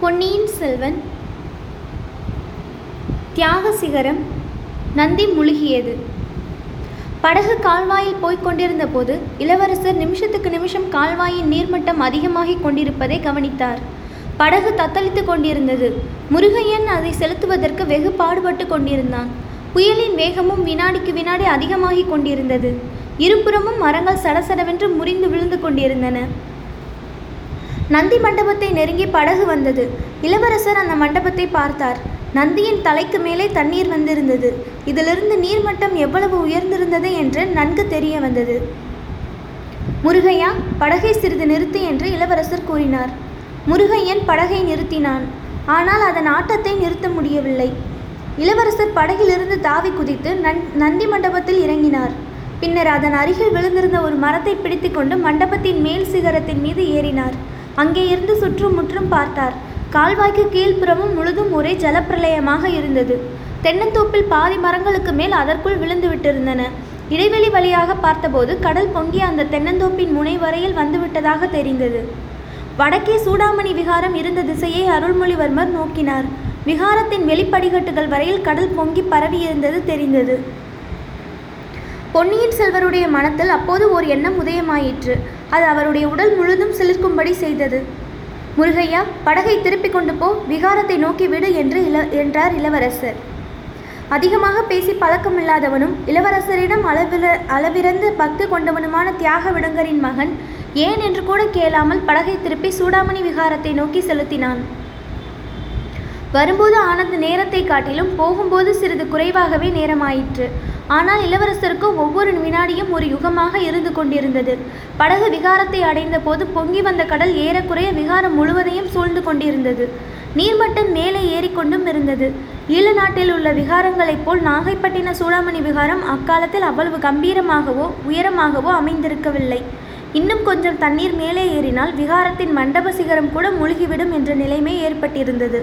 பொன்னியின் செல்வன். தியாக சிகரம் நந்தி முழுகியது. படகு கால்வாயில் போய்க் கொண்டிருந்த போது இளவரசர் நிமிஷத்துக்கு நிமிஷம் கால்வாயின் நீர்மட்டம் அதிகமாகிக் கொண்டிருப்பதை கவனித்தார். படகு தத்தளித்துக் கொண்டிருந்தது. முருகையன் அதை செலுத்துவதற்கு வெகு பாடுபட்டு கொண்டிருந்தான். புயலின் வேகமும் வினாடிக்கு வினாடி அதிகமாகிக் கொண்டிருந்தது. இருபுறமும் மரங்கள் சடசடவென்று முறிந்து விழுந்து கொண்டிருந்தன. நந்தி மண்டபத்தை நெருங்கி படகு வந்தது. இளவரசர் அந்த மண்டபத்தை பார்த்தார். நந்தியின் தலைக்கு மேலே தண்ணீர் வந்திருந்தது. இதிலிருந்து நீர்மட்டம் எவ்வளவு உயர்ந்திருந்தது என்று நன்கு தெரிய வந்தது. முருகையா படகை சிறிது நிறுத்து என்று இளவரசர் கூறினார். முருகையன் படகை நிறுத்தினான். ஆனால் அதன் ஆட்டத்தை நிறுத்த முடியவில்லை. இளவரசர் படகிலிருந்து தாவி குதித்து நன் நந்தி மண்டபத்தில் இறங்கினார். பின்னர் அதன் அருகில் விழுந்திருந்த ஒரு மரத்தை பிடித்துக்கொண்டு மண்டபத்தின் மேல் சிகரத்தின் மீது ஏறினார். அங்கே இருந்து சுற்றும் முற்றும் பார்த்தார். கால்வாய்க்கு கீழ்ப்புறமும் முழுதும் ஒரே ஜலப்பிரளயமாக இருந்தது. தென்னந்தோப்பில் பாதி மரங்களுக்கு மேல் அதற்குள் விழுந்து விட்டிருந்தன. இடைவெளி வழியாக பார்த்தபோது கடல் பொங்கி அந்த தென்னந்தோப்பின் முனை வரையில் வந்துவிட்டதாக தெரிந்தது. வடக்கே சூடாமணி விகாரம் இருந்த திசையை அருள்மொழிவர்மர் நோக்கினார். விகாரத்தின் வெளிப்படிகட்டுகள் வரையில் கடல் பொங்கி பரவியிருந்தது தெரிந்தது. பொன்னியின் செல்வருடைய மனத்தில் அப்போது ஓர் எண்ணம் உதயமாயிற்று. அது அவருடைய உடல் முழுதும் சிலிர்க்கும்படி செய்தது. முருகையா படகை திருப்பிக் கொண்டு போ விகாரத்தை நோக்கி விடு என்று இள என்றார் இளவரசர். அதிகமாக பேசி பழக்கமில்லாதவனும் இளவரசரிடம் அளவிற அளவிறந்த பக்தி கொண்டவனுமான தியாக விடங்கரின் மகன் ஏன்? என்று கூட கேளாமல் படகை திருப்பி சூடாமணி விகாரத்தை நோக்கி செலுத்தினான். வரும்போது ஆனந்த நேரத்தை காட்டிலும் போகும்போது சிறிது குறைவாகவே நேரமாயிற்று. ஆனால் இளவரசருக்கு ஒவ்வொரு வினாடியும் ஒரு யுகமாக இருந்து கொண்டிருந்தது. படகு விகாரத்தை அடைந்த போது பொங்கி வந்த கடல் ஏறக்குறைய விகாரம் முழுவதையும் சூழ்ந்து கொண்டிருந்தது. நீர்மட்டம் மேலே ஏறிக்கொண்டும் இருந்தது. ஈழ நாட்டில் உள்ள விகாரங்களைப் போல் நாகைப்பட்டின சூடாமணி விகாரம் அக்காலத்தில் அவ்வளவு கம்பீரமாகவோ உயரமாகவோ அமைந்திருக்கவில்லை. இன்னும் கொஞ்சம் தண்ணீர் மேலே ஏறினால் விகாரத்தின் மண்டப சிகரம் கூட மூழ்கிவிடும் என்ற நிலைமை ஏற்பட்டிருந்தது.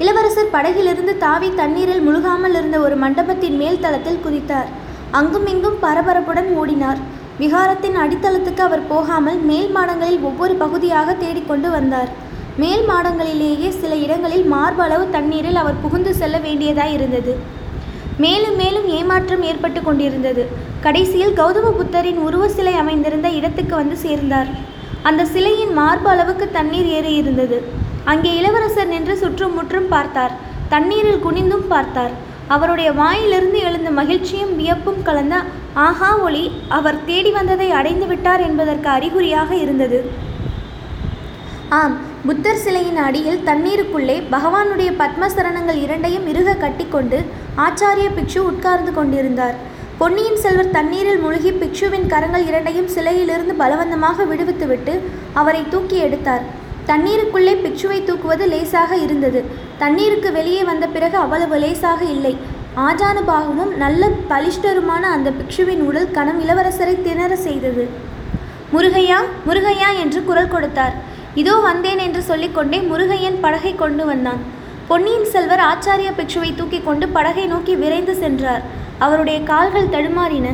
இளவரசர் படகிலிருந்து தாவி தண்ணீரில் முழுகாமல் இருந்த ஒரு மண்டபத்தின் மேல் தளத்தில் குதித்தார். அங்குமிங்கும் பரபரப்புடன் ஓடினார். விகாரத்தின் அடித்தளத்துக்கு அவர் போகாமல் மேல் மாடங்களில் ஒவ்வொரு பகுதியாக தேடிக்கொண்டு வந்தார். மேல் மாடங்களிலேயே சில இடங்களில் மார்பளவு தண்ணீரில் அவர் புகுந்து செல்ல வேண்டியதாய் இருந்தது. மேலும் மேலும் ஏமாற்றம் ஏற்பட்டு கொண்டிருந்தது. கடைசியில் கௌதம புத்தரின் உருவ சிலை அமைந்திருந்த இடத்துக்கு வந்து சேர்ந்தார். அந்த சிலையின் மார்பு அளவுக்கு தண்ணீர் ஏறி இருந்தது அங்கே இளவரசர் நின்று சுற்றும் முற்றும் பார்த்தார். தண்ணீரில் குனிந்தும் பார்த்தார். அவருடைய வாயிலிருந்து எழுந்த மகிழ்ச்சியும் வியப்பும் கலந்த ஆஹா ஒளி அவர் தேடி வந்ததை அடைந்து விட்டார் என்பதற்கு அறிகுறியாக இருந்தது. ஆம் புத்தர் சிலையின் அடியில் தண்ணீருக்குள்ளே பகவானுடைய பத்மசரணங்கள் இரண்டையும் இறுக கட்டிக்கொண்டு ஆச்சாரிய பிக்ஷு உட்கார்ந்து கொண்டிருந்தார். பொன்னியின் செல்வர் தண்ணீரில் மூழ்கி பிக்ஷுவின் கரங்கள் இரண்டையும் சிலையிலிருந்து பலவந்தமாக விடுவித்துவிட்டு அவரை தூக்கி எடுத்தார். தண்ணீருக்குள்ளே பிக்ஷுவை தூக்குவது லேசாக இருந்தது. தண்ணீருக்கு வெளியே வந்த பிறகு அவ்வளவு லேசாக இல்லை. ஆஜானுபாகவும் நல்ல பலிஷ்டருமான அந்த பிக்ஷுவின் உடல் கணம் இளவரசரை திணற செய்தது. முருகையா முருகையா என்று குரல் கொடுத்தார். இதோ வந்தேன் என்று சொல்லிக்கொண்டே முருகையன் படகை கொண்டு வந்தான். பொன்னியின் செல்வர் ஆச்சாரிய பிக்ஷுவை தூக்கி கொண்டு படகை நோக்கி விரைந்து சென்றார். அவருடைய கால்கள் தடுமாறின.